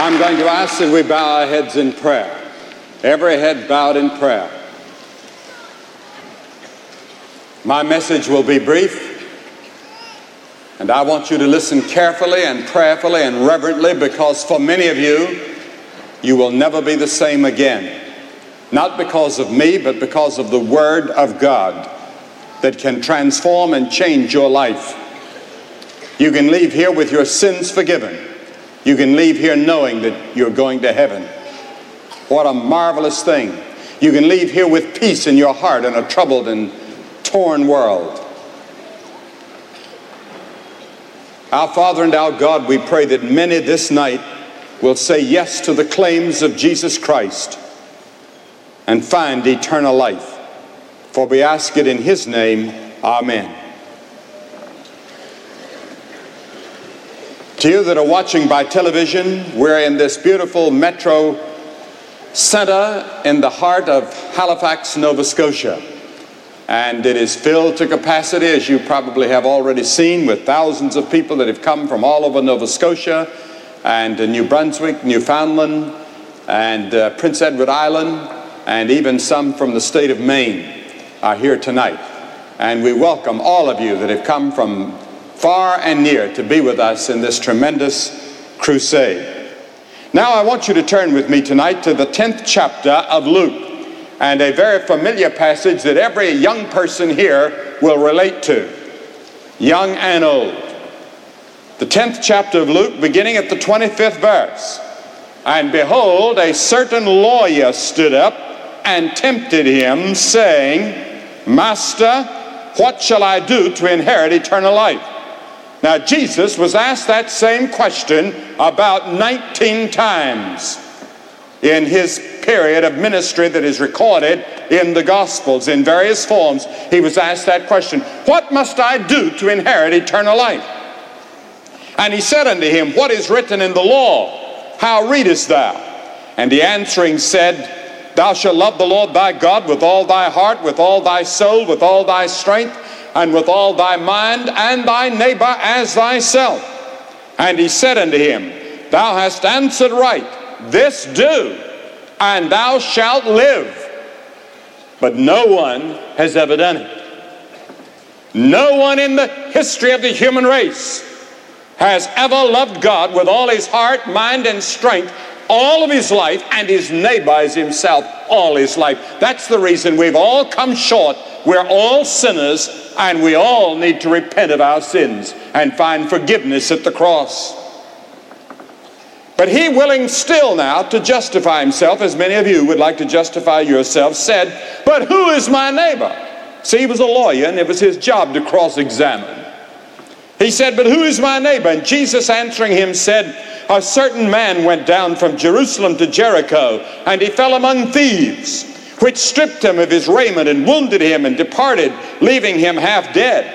I'm going to ask that we bow our heads in prayer. Every head bowed in prayer. My message will be brief, and I want you to listen carefully and prayerfully and reverently because for many of you, you will never be the same again. Not because of me, but because of the Word of God that can transform and change your life. You can leave here with your sins forgiven. You can leave here knowing that you're going to heaven. What a marvelous thing. You can leave here with peace in your heart in a troubled and torn world. Our Father and our God, we pray that many this night will say yes to the claims of Jesus Christ and find eternal life. For we ask it in His name. Amen. To you that are watching by television, we're in this beautiful metro center in the heart of Halifax, Nova Scotia. And it is filled to capacity, as you probably have already seen, with thousands of people that have come from all over Nova Scotia and New Brunswick, Newfoundland, and uh, Prince Edward Island, and even some from the state of Maine are here tonight. And we welcome all of you that have come from far and near to be with us in this tremendous crusade. Now, I want you to turn with me tonight to the 10th chapter of Luke, and a very familiar passage that every young person here will relate to, young and old. The 10th chapter of Luke, beginning at the 25th verse. And behold, a certain lawyer stood up and tempted him, saying, Master, what shall I do to inherit eternal life? Now, Jesus was asked that same question about 19 times in his period of ministry that is recorded in the Gospels in various forms. He was asked that question What must I do to inherit eternal life? And he said unto him, What is written in the law? How readest thou? And he answering said, Thou shalt love the Lord thy God with all thy heart, with all thy soul, with all thy strength and with all thy mind, and thy neighbor as thyself. And he said unto him, Thou hast answered right, this do, and thou shalt live. But no one has ever done it. No one in the history of the human race has ever loved God with all his heart, mind, and strength all of his life, and his neighbor as himself all his life. That's the reason we've all come short. We're all sinners and we all need to repent of our sins and find forgiveness at the cross. But he, willing still now to justify himself, as many of you would like to justify yourself, said, But who is my neighbor? See, he was a lawyer and it was his job to cross examine. He said, But who is my neighbor? And Jesus answering him said, A certain man went down from Jerusalem to Jericho, and he fell among thieves which stripped him of his raiment and wounded him and departed, leaving him half dead.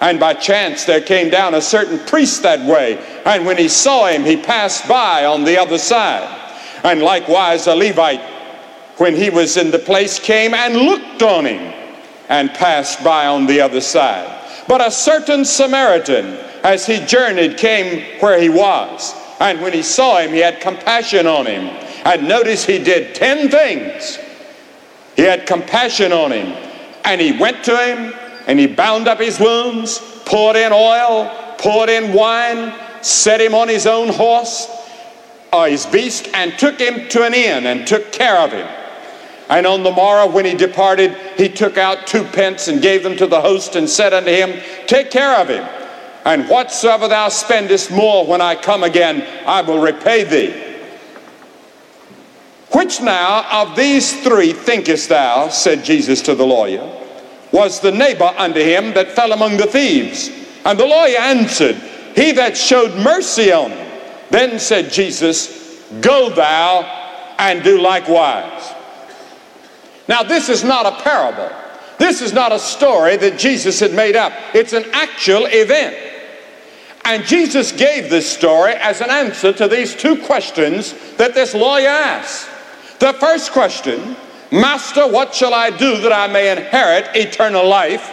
And by chance there came down a certain priest that way, and when he saw him, he passed by on the other side. And likewise a Levite, when he was in the place, came and looked on him and passed by on the other side. But a certain Samaritan, as he journeyed, came where he was. And when he saw him, he had compassion on him. And notice he did ten things he had compassion on him. And he went to him and he bound up his wounds, poured in oil, poured in wine, set him on his own horse or his beast, and took him to an inn and took care of him. And on the morrow, when he departed, he took out two pence and gave them to the host and said unto him, Take care of him, and whatsoever thou spendest more when I come again, I will repay thee. Which now of these three thinkest thou, said Jesus to the lawyer, was the neighbor unto him that fell among the thieves? And the lawyer answered, He that showed mercy on him. Then said Jesus, Go thou and do likewise. Now, this is not a parable. This is not a story that Jesus had made up. It's an actual event. And Jesus gave this story as an answer to these two questions that this lawyer asked. The first question, Master, what shall I do that I may inherit eternal life?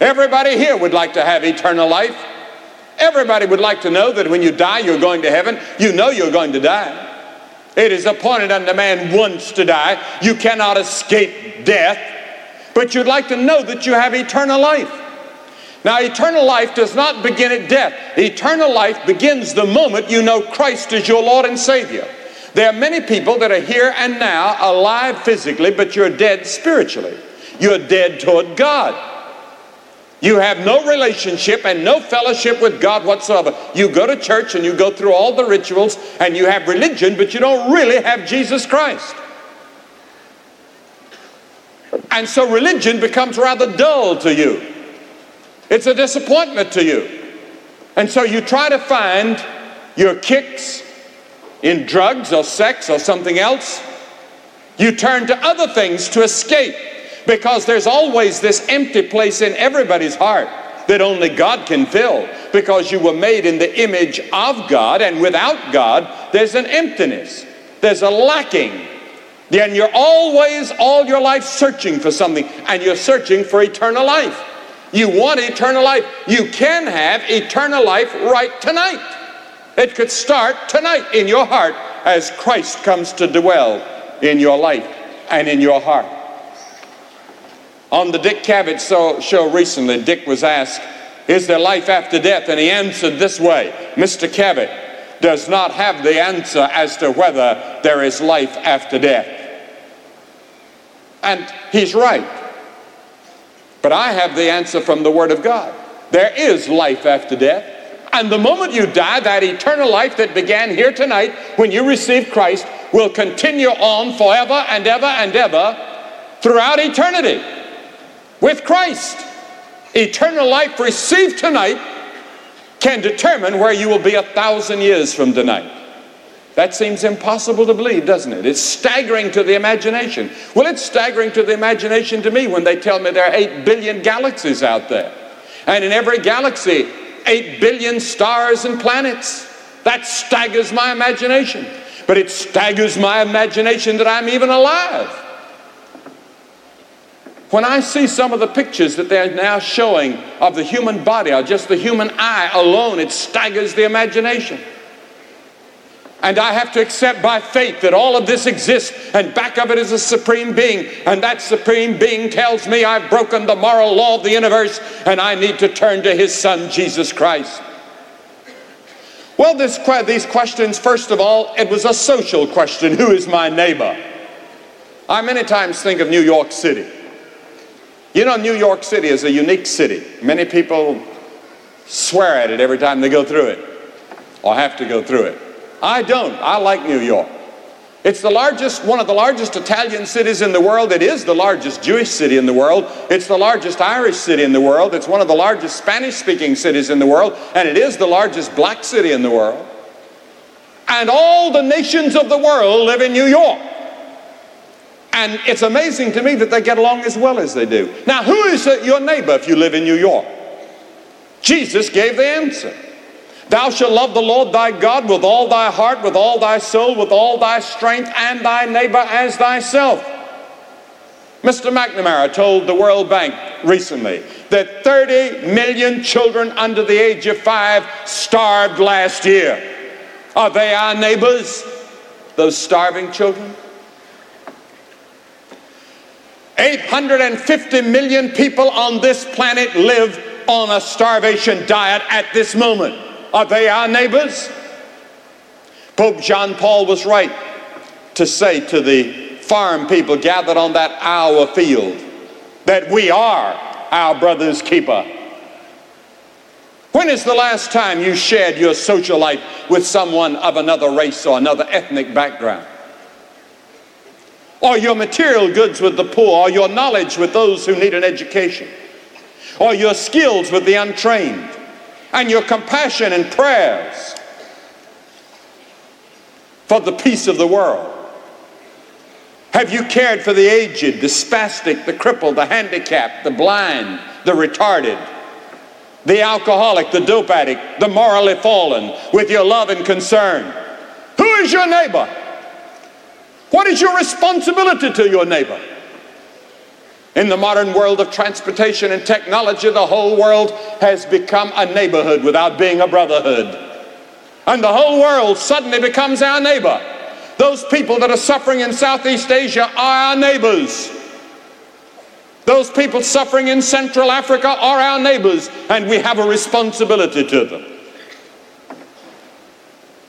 Everybody here would like to have eternal life. Everybody would like to know that when you die, you're going to heaven. You know you're going to die. It is appointed unto man once to die. You cannot escape death. But you'd like to know that you have eternal life. Now, eternal life does not begin at death. Eternal life begins the moment you know Christ is your Lord and Savior. There are many people that are here and now alive physically, but you're dead spiritually. You're dead toward God. You have no relationship and no fellowship with God whatsoever. You go to church and you go through all the rituals and you have religion, but you don't really have Jesus Christ. And so religion becomes rather dull to you. It's a disappointment to you. And so you try to find your kicks in drugs or sex or something else. You turn to other things to escape because there's always this empty place in everybody's heart that only God can fill because you were made in the image of God, and without God, there's an emptiness, there's a lacking. Then you're always, all your life, searching for something, and you're searching for eternal life. You want eternal life. You can have eternal life right tonight. It could start tonight in your heart as Christ comes to dwell in your life and in your heart. On the Dick Cavett show recently, Dick was asked, Is there life after death? And he answered this way Mr. Cavett does not have the answer as to whether there is life after death. And he's right. But I have the answer from the Word of God. There is life after death. And the moment you die, that eternal life that began here tonight when you received Christ will continue on forever and ever and ever throughout eternity with Christ. Eternal life received tonight can determine where you will be a thousand years from tonight. That seems impossible to believe, doesn't it? It's staggering to the imagination. Well, it's staggering to the imagination to me when they tell me there are 8 billion galaxies out there. And in every galaxy, 8 billion stars and planets. That staggers my imagination. But it staggers my imagination that I'm even alive. When I see some of the pictures that they're now showing of the human body, or just the human eye alone, it staggers the imagination. And I have to accept by faith that all of this exists, and back of it is a supreme being. And that supreme being tells me I've broken the moral law of the universe, and I need to turn to his son, Jesus Christ. Well, this, these questions, first of all, it was a social question Who is my neighbor? I many times think of New York City. You know, New York City is a unique city. Many people swear at it every time they go through it or have to go through it. I don't. I like New York. It's the largest, one of the largest Italian cities in the world. It is the largest Jewish city in the world. It's the largest Irish city in the world. It's one of the largest Spanish speaking cities in the world. And it is the largest black city in the world. And all the nations of the world live in New York. And it's amazing to me that they get along as well as they do. Now, who is your neighbor if you live in New York? Jesus gave the answer. Thou shalt love the Lord thy God with all thy heart, with all thy soul, with all thy strength, and thy neighbor as thyself. Mr. McNamara told the World Bank recently that 30 million children under the age of five starved last year. Are they our neighbors, those starving children? 850 million people on this planet live on a starvation diet at this moment. Are they our neighbors? Pope John Paul was right to say to the farm people gathered on that Iowa field that we are our brother's keeper. When is the last time you shared your social life with someone of another race or another ethnic background? or your material goods with the poor, or your knowledge with those who need an education, or your skills with the untrained, and your compassion and prayers for the peace of the world? Have you cared for the aged, the spastic, the crippled, the handicapped, the blind, the retarded, the alcoholic, the dope addict, the morally fallen with your love and concern? Who is your neighbor? What is your responsibility to your neighbor? In the modern world of transportation and technology, the whole world has become a neighborhood without being a brotherhood. And the whole world suddenly becomes our neighbor. Those people that are suffering in Southeast Asia are our neighbors. Those people suffering in Central Africa are our neighbors, and we have a responsibility to them.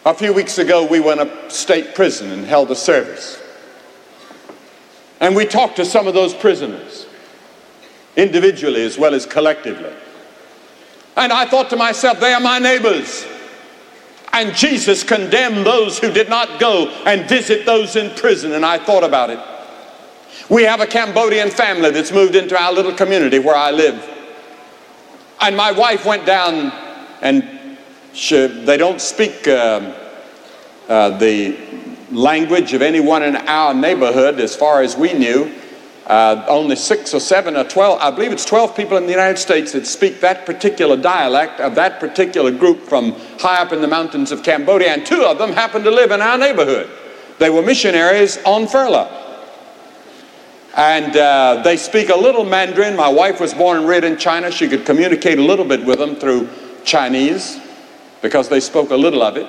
A few weeks ago, we went to state prison and held a service. And we talked to some of those prisoners, individually as well as collectively. And I thought to myself, they are my neighbors. And Jesus condemned those who did not go and visit those in prison. And I thought about it. We have a Cambodian family that's moved into our little community where I live. And my wife went down, and she, they don't speak uh, uh, the language of anyone in our neighborhood as far as we knew. Uh, only six or seven or 12, I believe it's 12 people in the United States that speak that particular dialect of that particular group from high up in the mountains of Cambodia, and two of them happen to live in our neighborhood. They were missionaries on furlough. And uh, they speak a little Mandarin. My wife was born and reared in China. She could communicate a little bit with them through Chinese because they spoke a little of it.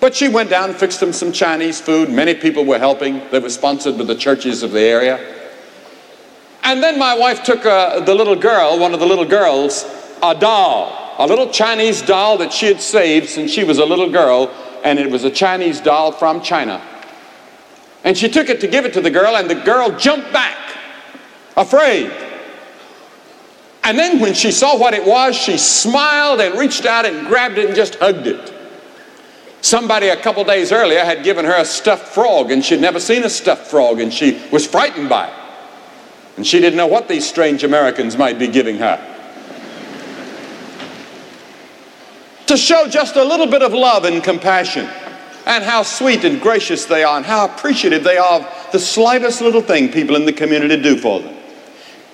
But she went down fixed them some Chinese food. Many people were helping. They were sponsored by the churches of the area. And then my wife took uh, the little girl, one of the little girls, a doll, a little Chinese doll that she had saved since she was a little girl, and it was a Chinese doll from China. And she took it to give it to the girl, and the girl jumped back, afraid. And then when she saw what it was, she smiled and reached out and grabbed it and just hugged it. Somebody a couple days earlier had given her a stuffed frog, and she'd never seen a stuffed frog, and she was frightened by it. And she didn't know what these strange Americans might be giving her. To show just a little bit of love and compassion, and how sweet and gracious they are, and how appreciative they are of the slightest little thing people in the community do for them.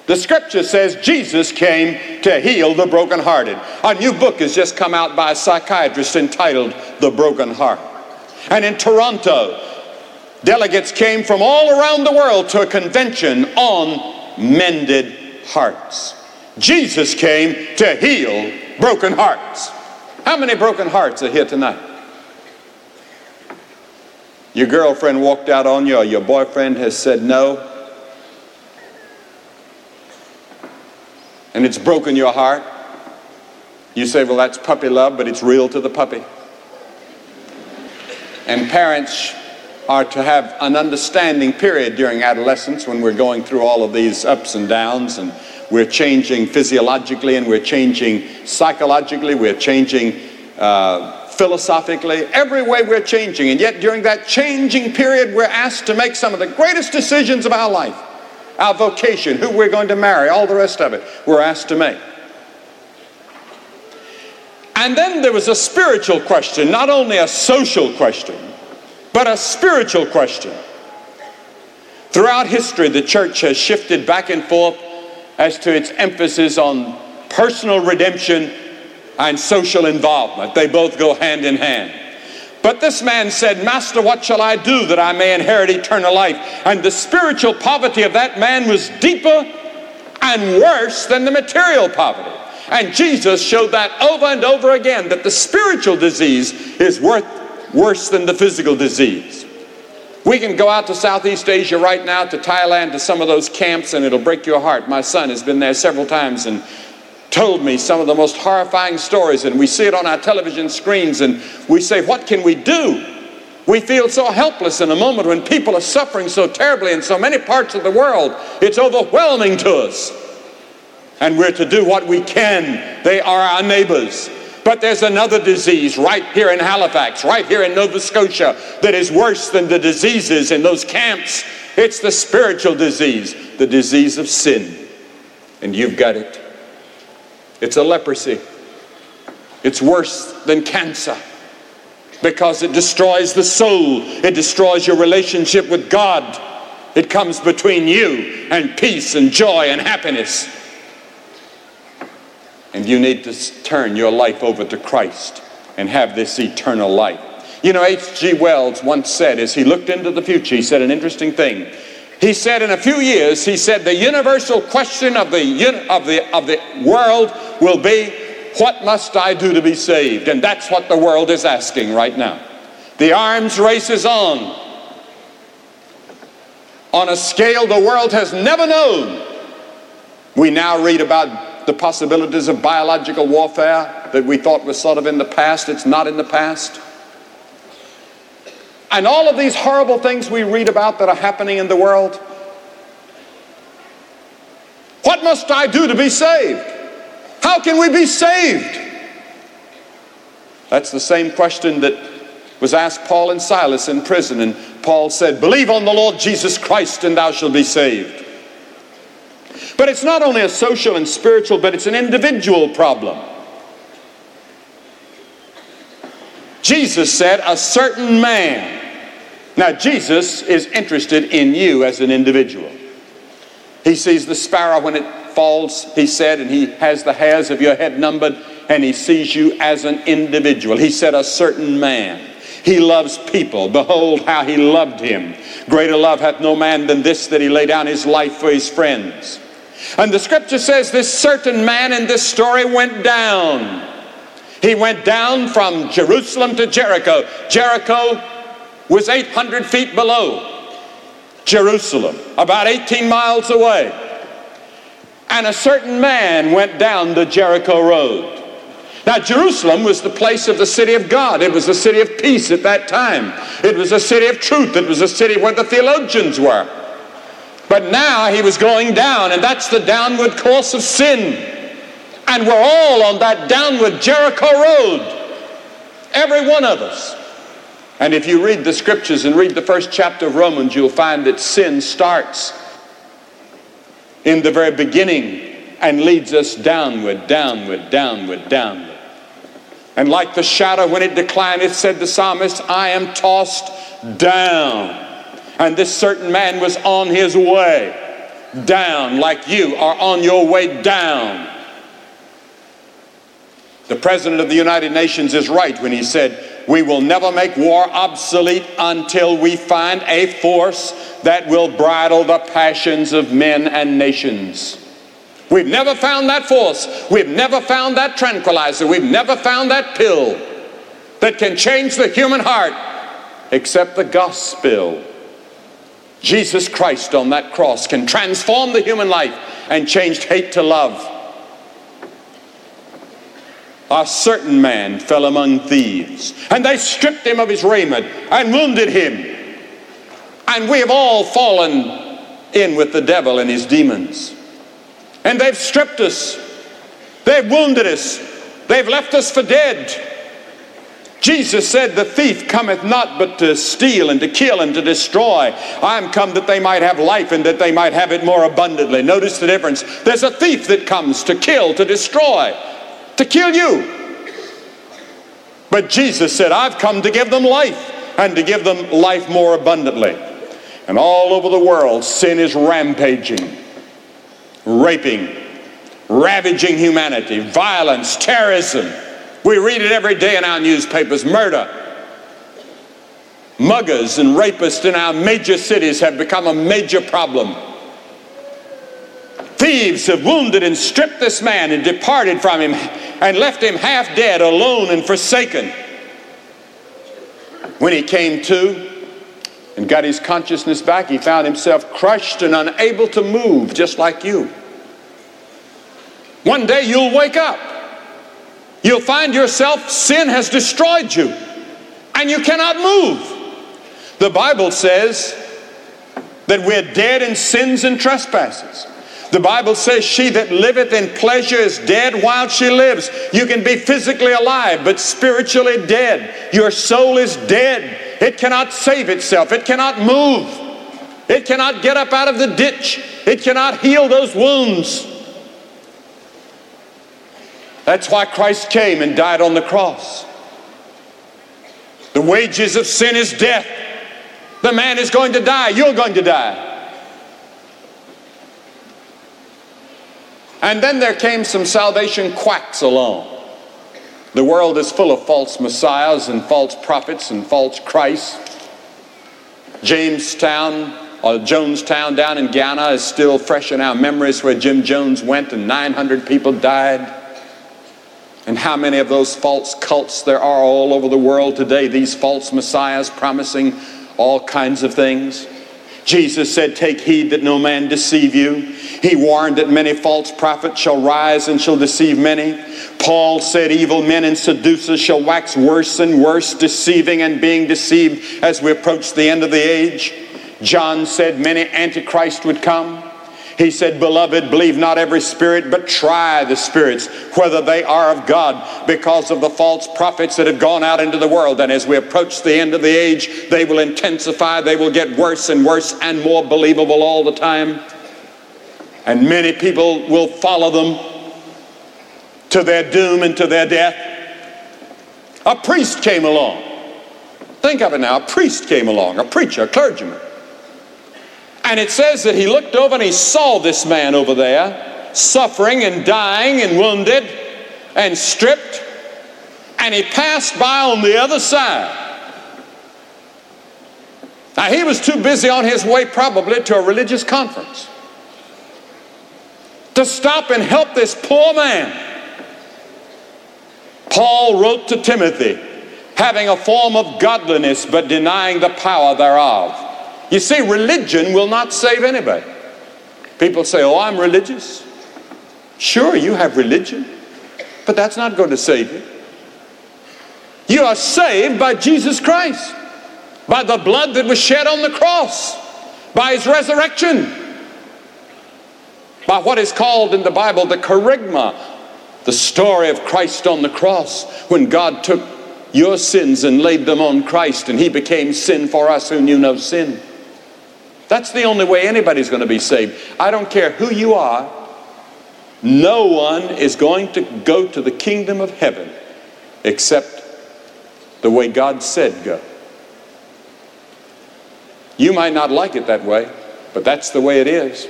The scripture says Jesus came to heal the brokenhearted. A new book has just come out by a psychiatrist entitled The Broken Heart. And in Toronto, delegates came from all around the world to a convention on mended hearts. Jesus came to heal broken hearts. How many broken hearts are here tonight? Your girlfriend walked out on you, or your boyfriend has said no. And it's broken your heart, you say, well, that's puppy love, but it's real to the puppy. And parents are to have an understanding period during adolescence when we're going through all of these ups and downs and we're changing physiologically and we're changing psychologically, we're changing uh, philosophically, every way we're changing. And yet, during that changing period, we're asked to make some of the greatest decisions of our life our vocation, who we're going to marry, all the rest of it, we're asked to make. And then there was a spiritual question, not only a social question, but a spiritual question. Throughout history, the church has shifted back and forth as to its emphasis on personal redemption and social involvement. They both go hand in hand. But this man said, Master, what shall I do that I may inherit eternal life? And the spiritual poverty of that man was deeper and worse than the material poverty. And Jesus showed that over and over again that the spiritual disease is worth, worse than the physical disease. We can go out to Southeast Asia right now, to Thailand, to some of those camps, and it'll break your heart. My son has been there several times, and told me some of the most horrifying stories, and we see it on our television screens, and we say, What can we do? We feel so helpless in a moment when people are suffering so terribly in so many parts of the world. It's overwhelming to us. And we're to do what we can. They are our neighbors. But there's another disease right here in Halifax, right here in Nova Scotia, that is worse than the diseases in those camps. It's the spiritual disease, the disease of sin. And you've got it. It's a leprosy. It's worse than cancer because it destroys the soul, it destroys your relationship with God. It comes between you and peace and joy and happiness. And you need to turn your life over to Christ and have this eternal life. You know, H.G. Wells once said, as he looked into the future, he said an interesting thing. He said in a few years, he said, the universal question of the, of the, of the world will be, what must I do to be saved? And that's what the world is asking right now. The arms race is on. On a scale the world has never known. We now read about the possibilities of biological warfare that we thought was sort of in the past. It's not in the past. And all of these horrible things we read about that are happening in the world. What must I do to be saved? How can we be saved? That's the same question that was asked Paul and Silas in prison, and Paul said, Believe on the Lord Jesus Christ, and thou shalt be saved. But it's not only a social and spiritual, but it's an individual problem. Jesus said, A certain man. Now, Jesus is interested in you as an individual. He sees the sparrow when it falls, he said, and he has the hairs of your head numbered, and he sees you as an individual. He said, A certain man. He loves people. Behold how he loved him. Greater love hath no man than this, that he lay down his life for his friends. And the scripture says this certain man in this story went down. He went down from Jerusalem to Jericho. Jericho was 800 feet below Jerusalem, about 18 miles away. And a certain man went down the Jericho road. Now, Jerusalem was the place of the city of God. It was a city of peace at that time. It was a city of truth. It was a city where the theologians were. But now he was going down, and that's the downward course of sin. And we're all on that downward Jericho road. Every one of us. And if you read the scriptures and read the first chapter of Romans, you'll find that sin starts in the very beginning and leads us downward, downward, downward, downward. And like the shadow when it declineth, said the psalmist, I am tossed down. And this certain man was on his way down, like you are on your way down. The President of the United Nations is right when he said, We will never make war obsolete until we find a force that will bridle the passions of men and nations. We've never found that force. We've never found that tranquilizer. We've never found that pill that can change the human heart except the gospel. Jesus Christ on that cross can transform the human life and change hate to love. A certain man fell among thieves, and they stripped him of his raiment and wounded him. And we have all fallen in with the devil and his demons. And they've stripped us, they've wounded us, they've left us for dead. Jesus said, The thief cometh not but to steal and to kill and to destroy. I am come that they might have life and that they might have it more abundantly. Notice the difference. There's a thief that comes to kill, to destroy, to kill you. But Jesus said, I've come to give them life and to give them life more abundantly. And all over the world, sin is rampaging raping, ravaging humanity, violence, terrorism. We read it every day in our newspapers murder. Muggers and rapists in our major cities have become a major problem. Thieves have wounded and stripped this man and departed from him and left him half dead, alone and forsaken. When he came to, and got his consciousness back, he found himself crushed and unable to move, just like you. One day you'll wake up. You'll find yourself, sin has destroyed you, and you cannot move. The Bible says that we're dead in sins and trespasses. The Bible says, She that liveth in pleasure is dead while she lives. You can be physically alive, but spiritually dead. Your soul is dead. It cannot save itself, it cannot move, it cannot get up out of the ditch, it cannot heal those wounds. That's why Christ came and died on the cross. The wages of sin is death. The man is going to die. You're going to die. And then there came some salvation quacks along. The world is full of false messiahs and false prophets and false Christs. Jamestown or Jonestown down in Guyana is still fresh in our memories where Jim Jones went and 900 people died. And how many of those false cults there are all over the world today, these false messiahs promising all kinds of things. Jesus said, Take heed that no man deceive you. He warned that many false prophets shall rise and shall deceive many. Paul said, Evil men and seducers shall wax worse and worse, deceiving and being deceived as we approach the end of the age. John said, Many antichrist would come. He said, Beloved, believe not every spirit, but try the spirits, whether they are of God, because of the false prophets that have gone out into the world. And as we approach the end of the age, they will intensify, they will get worse and worse and more believable all the time. And many people will follow them to their doom and to their death. A priest came along. Think of it now a priest came along, a preacher, a clergyman. And it says that he looked over and he saw this man over there suffering and dying and wounded and stripped. And he passed by on the other side. Now, he was too busy on his way, probably, to a religious conference to stop and help this poor man. Paul wrote to Timothy, having a form of godliness but denying the power thereof. You see, religion will not save anybody. People say, Oh, I'm religious. Sure, you have religion, but that's not going to save you. You are saved by Jesus Christ, by the blood that was shed on the cross, by his resurrection, by what is called in the Bible the kerygma, the story of Christ on the cross, when God took your sins and laid them on Christ, and he became sin for us who knew no sin. That's the only way anybody's going to be saved. I don't care who you are, no one is going to go to the kingdom of heaven except the way God said go. You might not like it that way, but that's the way it is.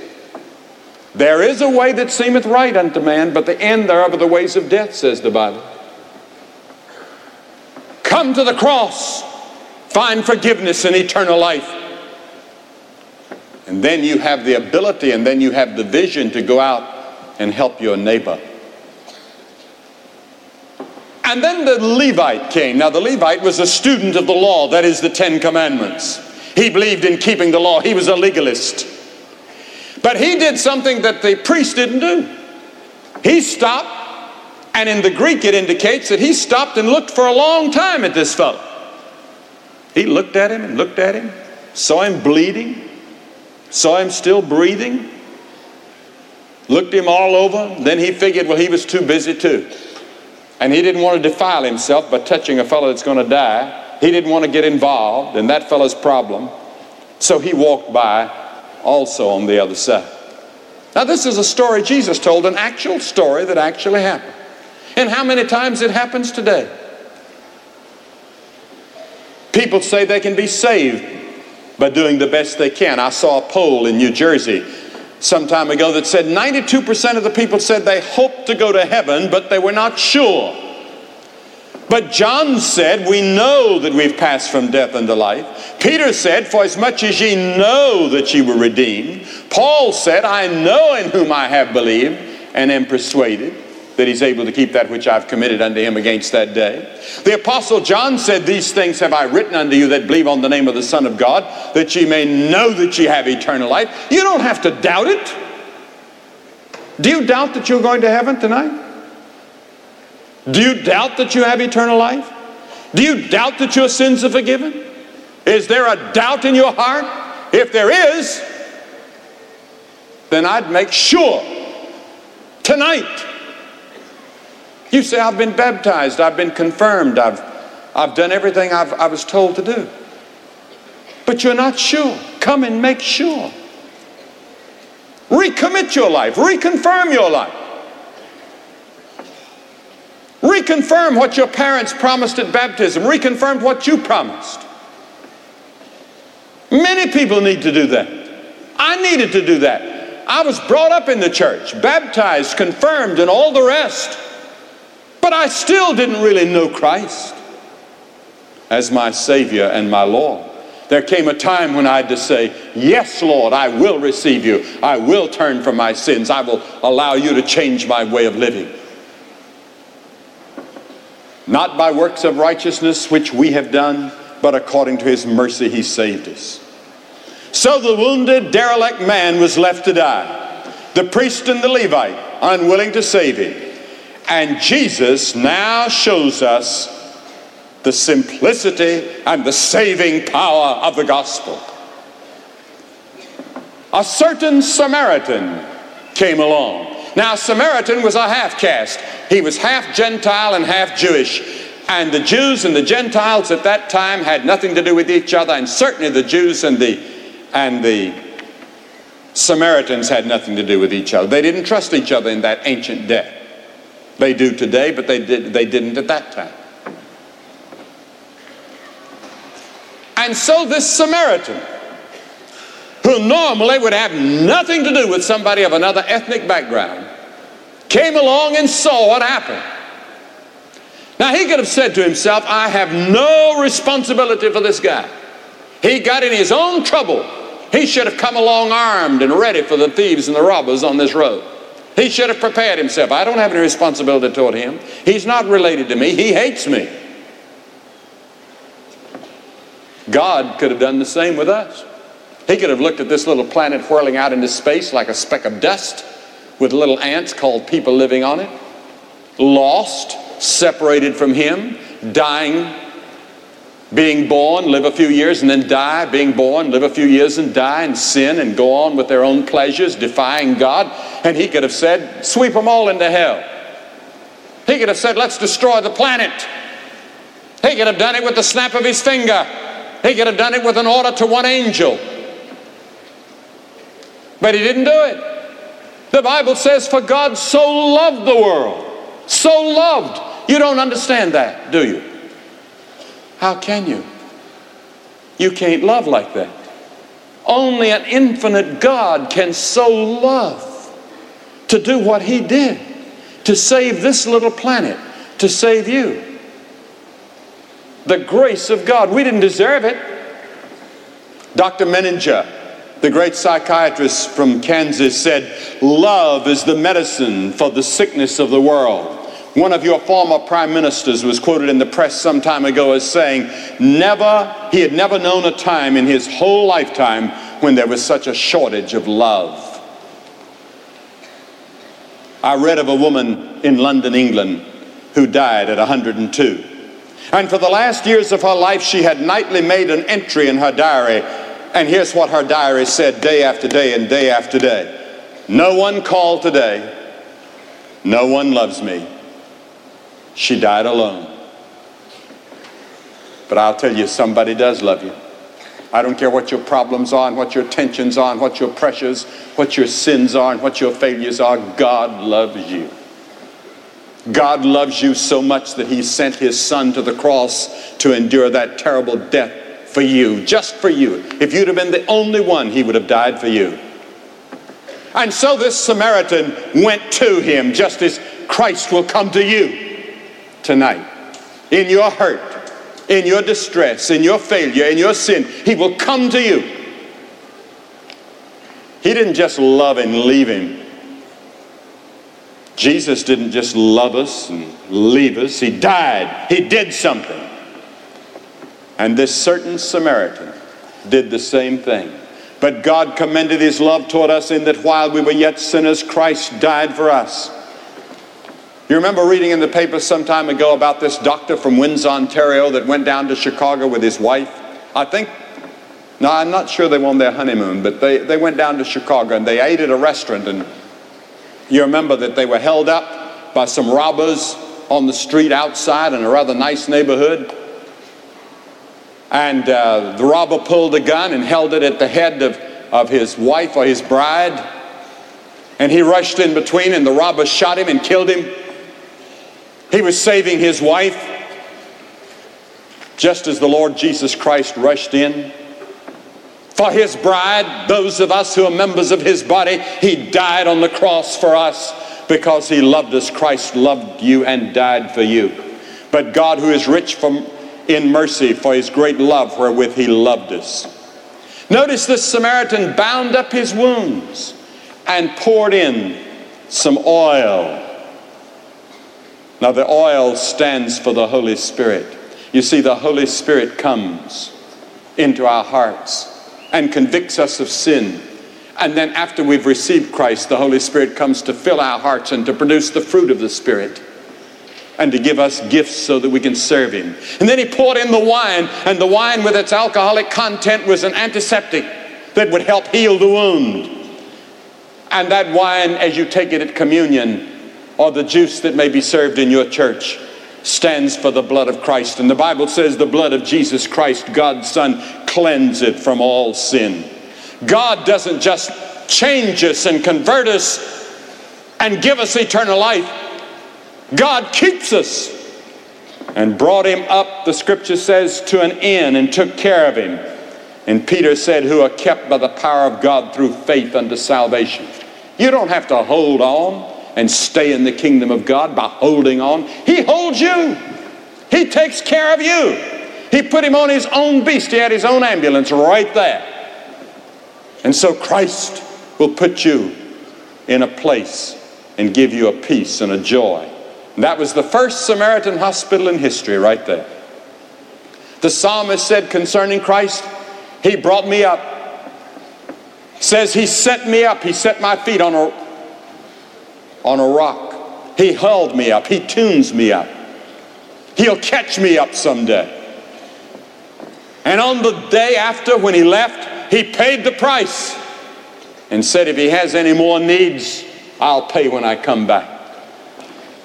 There is a way that seemeth right unto man, but the end thereof are the ways of death, says the Bible. Come to the cross, find forgiveness and eternal life. And then you have the ability and then you have the vision to go out and help your neighbor. And then the Levite came. Now, the Levite was a student of the law, that is the Ten Commandments. He believed in keeping the law, he was a legalist. But he did something that the priest didn't do. He stopped, and in the Greek it indicates that he stopped and looked for a long time at this fellow. He looked at him and looked at him, saw him bleeding, saw him still breathing, looked him all over. Then he figured, well, he was too busy too. And he didn't want to defile himself by touching a fellow that's going to die. He didn't want to get involved in that fellow's problem. So he walked by also on the other side. Now, this is a story Jesus told, an actual story that actually happened. And how many times it happens today? People say they can be saved by doing the best they can. I saw a poll in New Jersey some time ago that said 92% of the people said they hoped to go to heaven, but they were not sure. But John said, We know that we've passed from death unto life. Peter said, For as much as ye know that ye were redeemed. Paul said, I know in whom I have believed and am persuaded that he's able to keep that which I've committed unto him against that day. The apostle John said, These things have I written unto you that believe on the name of the Son of God, that ye may know that ye have eternal life. You don't have to doubt it. Do you doubt that you're going to heaven tonight? Do you doubt that you have eternal life? Do you doubt that your sins are forgiven? Is there a doubt in your heart? If there is, then I'd make sure tonight you say, I've been baptized, I've been confirmed, I've, I've done everything I've, I was told to do. But you're not sure. Come and make sure. Recommit your life, reconfirm your life. Reconfirm what your parents promised at baptism, reconfirm what you promised. Many people need to do that. I needed to do that. I was brought up in the church, baptized, confirmed, and all the rest. But I still didn't really know Christ as my Savior and my Lord. There came a time when I had to say, Yes, Lord, I will receive you. I will turn from my sins. I will allow you to change my way of living. Not by works of righteousness which we have done, but according to his mercy he saved us. So the wounded, derelict man was left to die. The priest and the Levite unwilling to save him. And Jesus now shows us the simplicity and the saving power of the gospel. A certain Samaritan came along. Now, Samaritan was a half caste. He was half Gentile and half Jewish. And the Jews and the Gentiles at that time had nothing to do with each other, and certainly the Jews and the, and the Samaritans had nothing to do with each other. They didn't trust each other in that ancient day. They do today, but they, did, they didn't at that time. And so this Samaritan, who normally would have nothing to do with somebody of another ethnic background, came along and saw what happened. Now he could have said to himself, I have no responsibility for this guy. He got in his own trouble. He should have come along armed and ready for the thieves and the robbers on this road. He should have prepared himself. I don't have any responsibility toward him. He's not related to me. He hates me. God could have done the same with us. He could have looked at this little planet whirling out into space like a speck of dust with little ants called people living on it, lost, separated from Him, dying, being born, live a few years and then die, being born, live a few years and die and sin and go on with their own pleasures, defying God. And He could have said, sweep them all into hell. He could have said, let's destroy the planet. He could have done it with the snap of his finger. He could have done it with an order to one angel. But he didn't do it. The Bible says, For God so loved the world, so loved. You don't understand that, do you? How can you? You can't love like that. Only an infinite God can so love to do what He did, to save this little planet, to save you the grace of God. We didn't deserve it. Dr. Menninger, the great psychiatrist from Kansas, said, Love is the medicine for the sickness of the world. One of your former prime ministers was quoted in the press some time ago as saying, Never, he had never known a time in his whole lifetime when there was such a shortage of love. I read of a woman in London, England, who died at 102. And for the last years of her life, she had nightly made an entry in her diary. And here's what her diary said day after day and day after day No one called today. No one loves me. She died alone. But I'll tell you, somebody does love you. I don't care what your problems are and what your tensions are and what your pressures, what your sins are and what your failures are. God loves you. God loves you so much that he sent his son to the cross to endure that terrible death for you, just for you. If you'd have been the only one, he would have died for you. And so this Samaritan went to him just as Christ will come to you tonight. In your hurt, in your distress, in your failure, in your sin, he will come to you. He didn't just love and leave him. Jesus didn't just love us and leave us, He died. He did something. And this certain Samaritan did the same thing. But God commended His love toward us in that while we were yet sinners, Christ died for us. You remember reading in the paper some time ago about this doctor from Windsor, Ontario that went down to Chicago with his wife? I think, no, I'm not sure they were on their honeymoon, but they, they went down to Chicago and they ate at a restaurant and you remember that they were held up by some robbers on the street outside in a rather nice neighborhood. And uh, the robber pulled a gun and held it at the head of, of his wife or his bride. And he rushed in between, and the robber shot him and killed him. He was saving his wife, just as the Lord Jesus Christ rushed in for his bride, those of us who are members of his body. He died on the cross for us because he loved us. Christ loved you and died for you. But God, who is rich from in mercy for his great love wherewith he loved us. Notice this Samaritan bound up his wounds and poured in some oil. Now, the oil stands for the Holy Spirit. You see, the Holy Spirit comes into our hearts and convicts us of sin. And then, after we've received Christ, the Holy Spirit comes to fill our hearts and to produce the fruit of the Spirit and to give us gifts so that we can serve Him. And then He poured in the wine, and the wine with its alcoholic content was an antiseptic that would help heal the wound. And that wine, as you take it at communion, or the juice that may be served in your church, stands for the blood of Christ. And the Bible says the blood of Jesus Christ, God's Son, cleanseth from all sin. God doesn't just change us and convert us and give us eternal life. God keeps us and brought him up, the scripture says, to an inn and took care of him. And Peter said, Who are kept by the power of God through faith unto salvation. You don't have to hold on and stay in the kingdom of God by holding on. He holds you, He takes care of you. He put him on his own beast, he had his own ambulance right there. And so Christ will put you in a place and give you a peace and a joy. And that was the first Samaritan hospital in history, right there. The psalmist said concerning Christ, He brought me up. Says He set me up, He set my feet on a on a rock. He held me up. He tunes me up. He'll catch me up someday. And on the day after, when he left, he paid the price and said, If he has any more needs, I'll pay when I come back.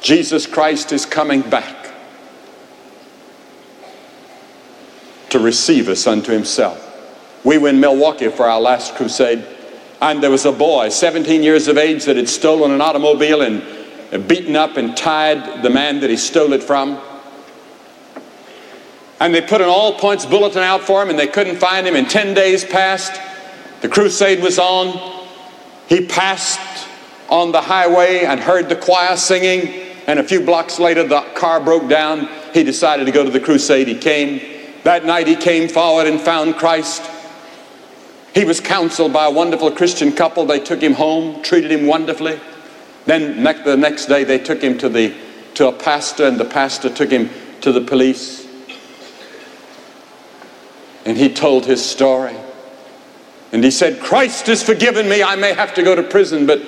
Jesus Christ is coming back to receive us unto himself. We were in Milwaukee for our last crusade. And there was a boy, 17 years of age, that had stolen an automobile and beaten up and tied the man that he stole it from. And they put an all points bulletin out for him and they couldn't find him. And 10 days passed. The crusade was on. He passed on the highway and heard the choir singing. And a few blocks later, the car broke down. He decided to go to the crusade. He came. That night, he came forward and found Christ. He was counseled by a wonderful Christian couple. They took him home, treated him wonderfully. Then the next day they took him to, the, to a pastor, and the pastor took him to the police. And he told his story. And he said, Christ has forgiven me. I may have to go to prison, but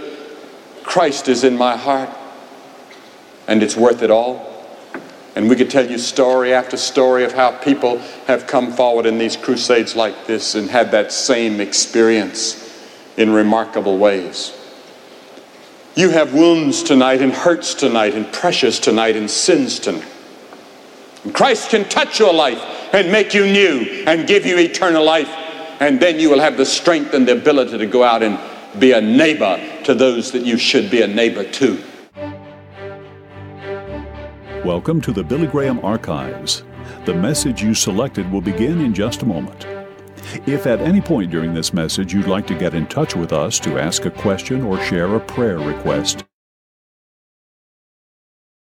Christ is in my heart. And it's worth it all. And we could tell you story after story of how people have come forward in these crusades like this and had that same experience in remarkable ways. You have wounds tonight and hurts tonight and pressures tonight and sins tonight. And Christ can touch your life and make you new and give you eternal life. And then you will have the strength and the ability to go out and be a neighbor to those that you should be a neighbor to. Welcome to the Billy Graham Archives. The message you selected will begin in just a moment. If at any point during this message you'd like to get in touch with us to ask a question or share a prayer request,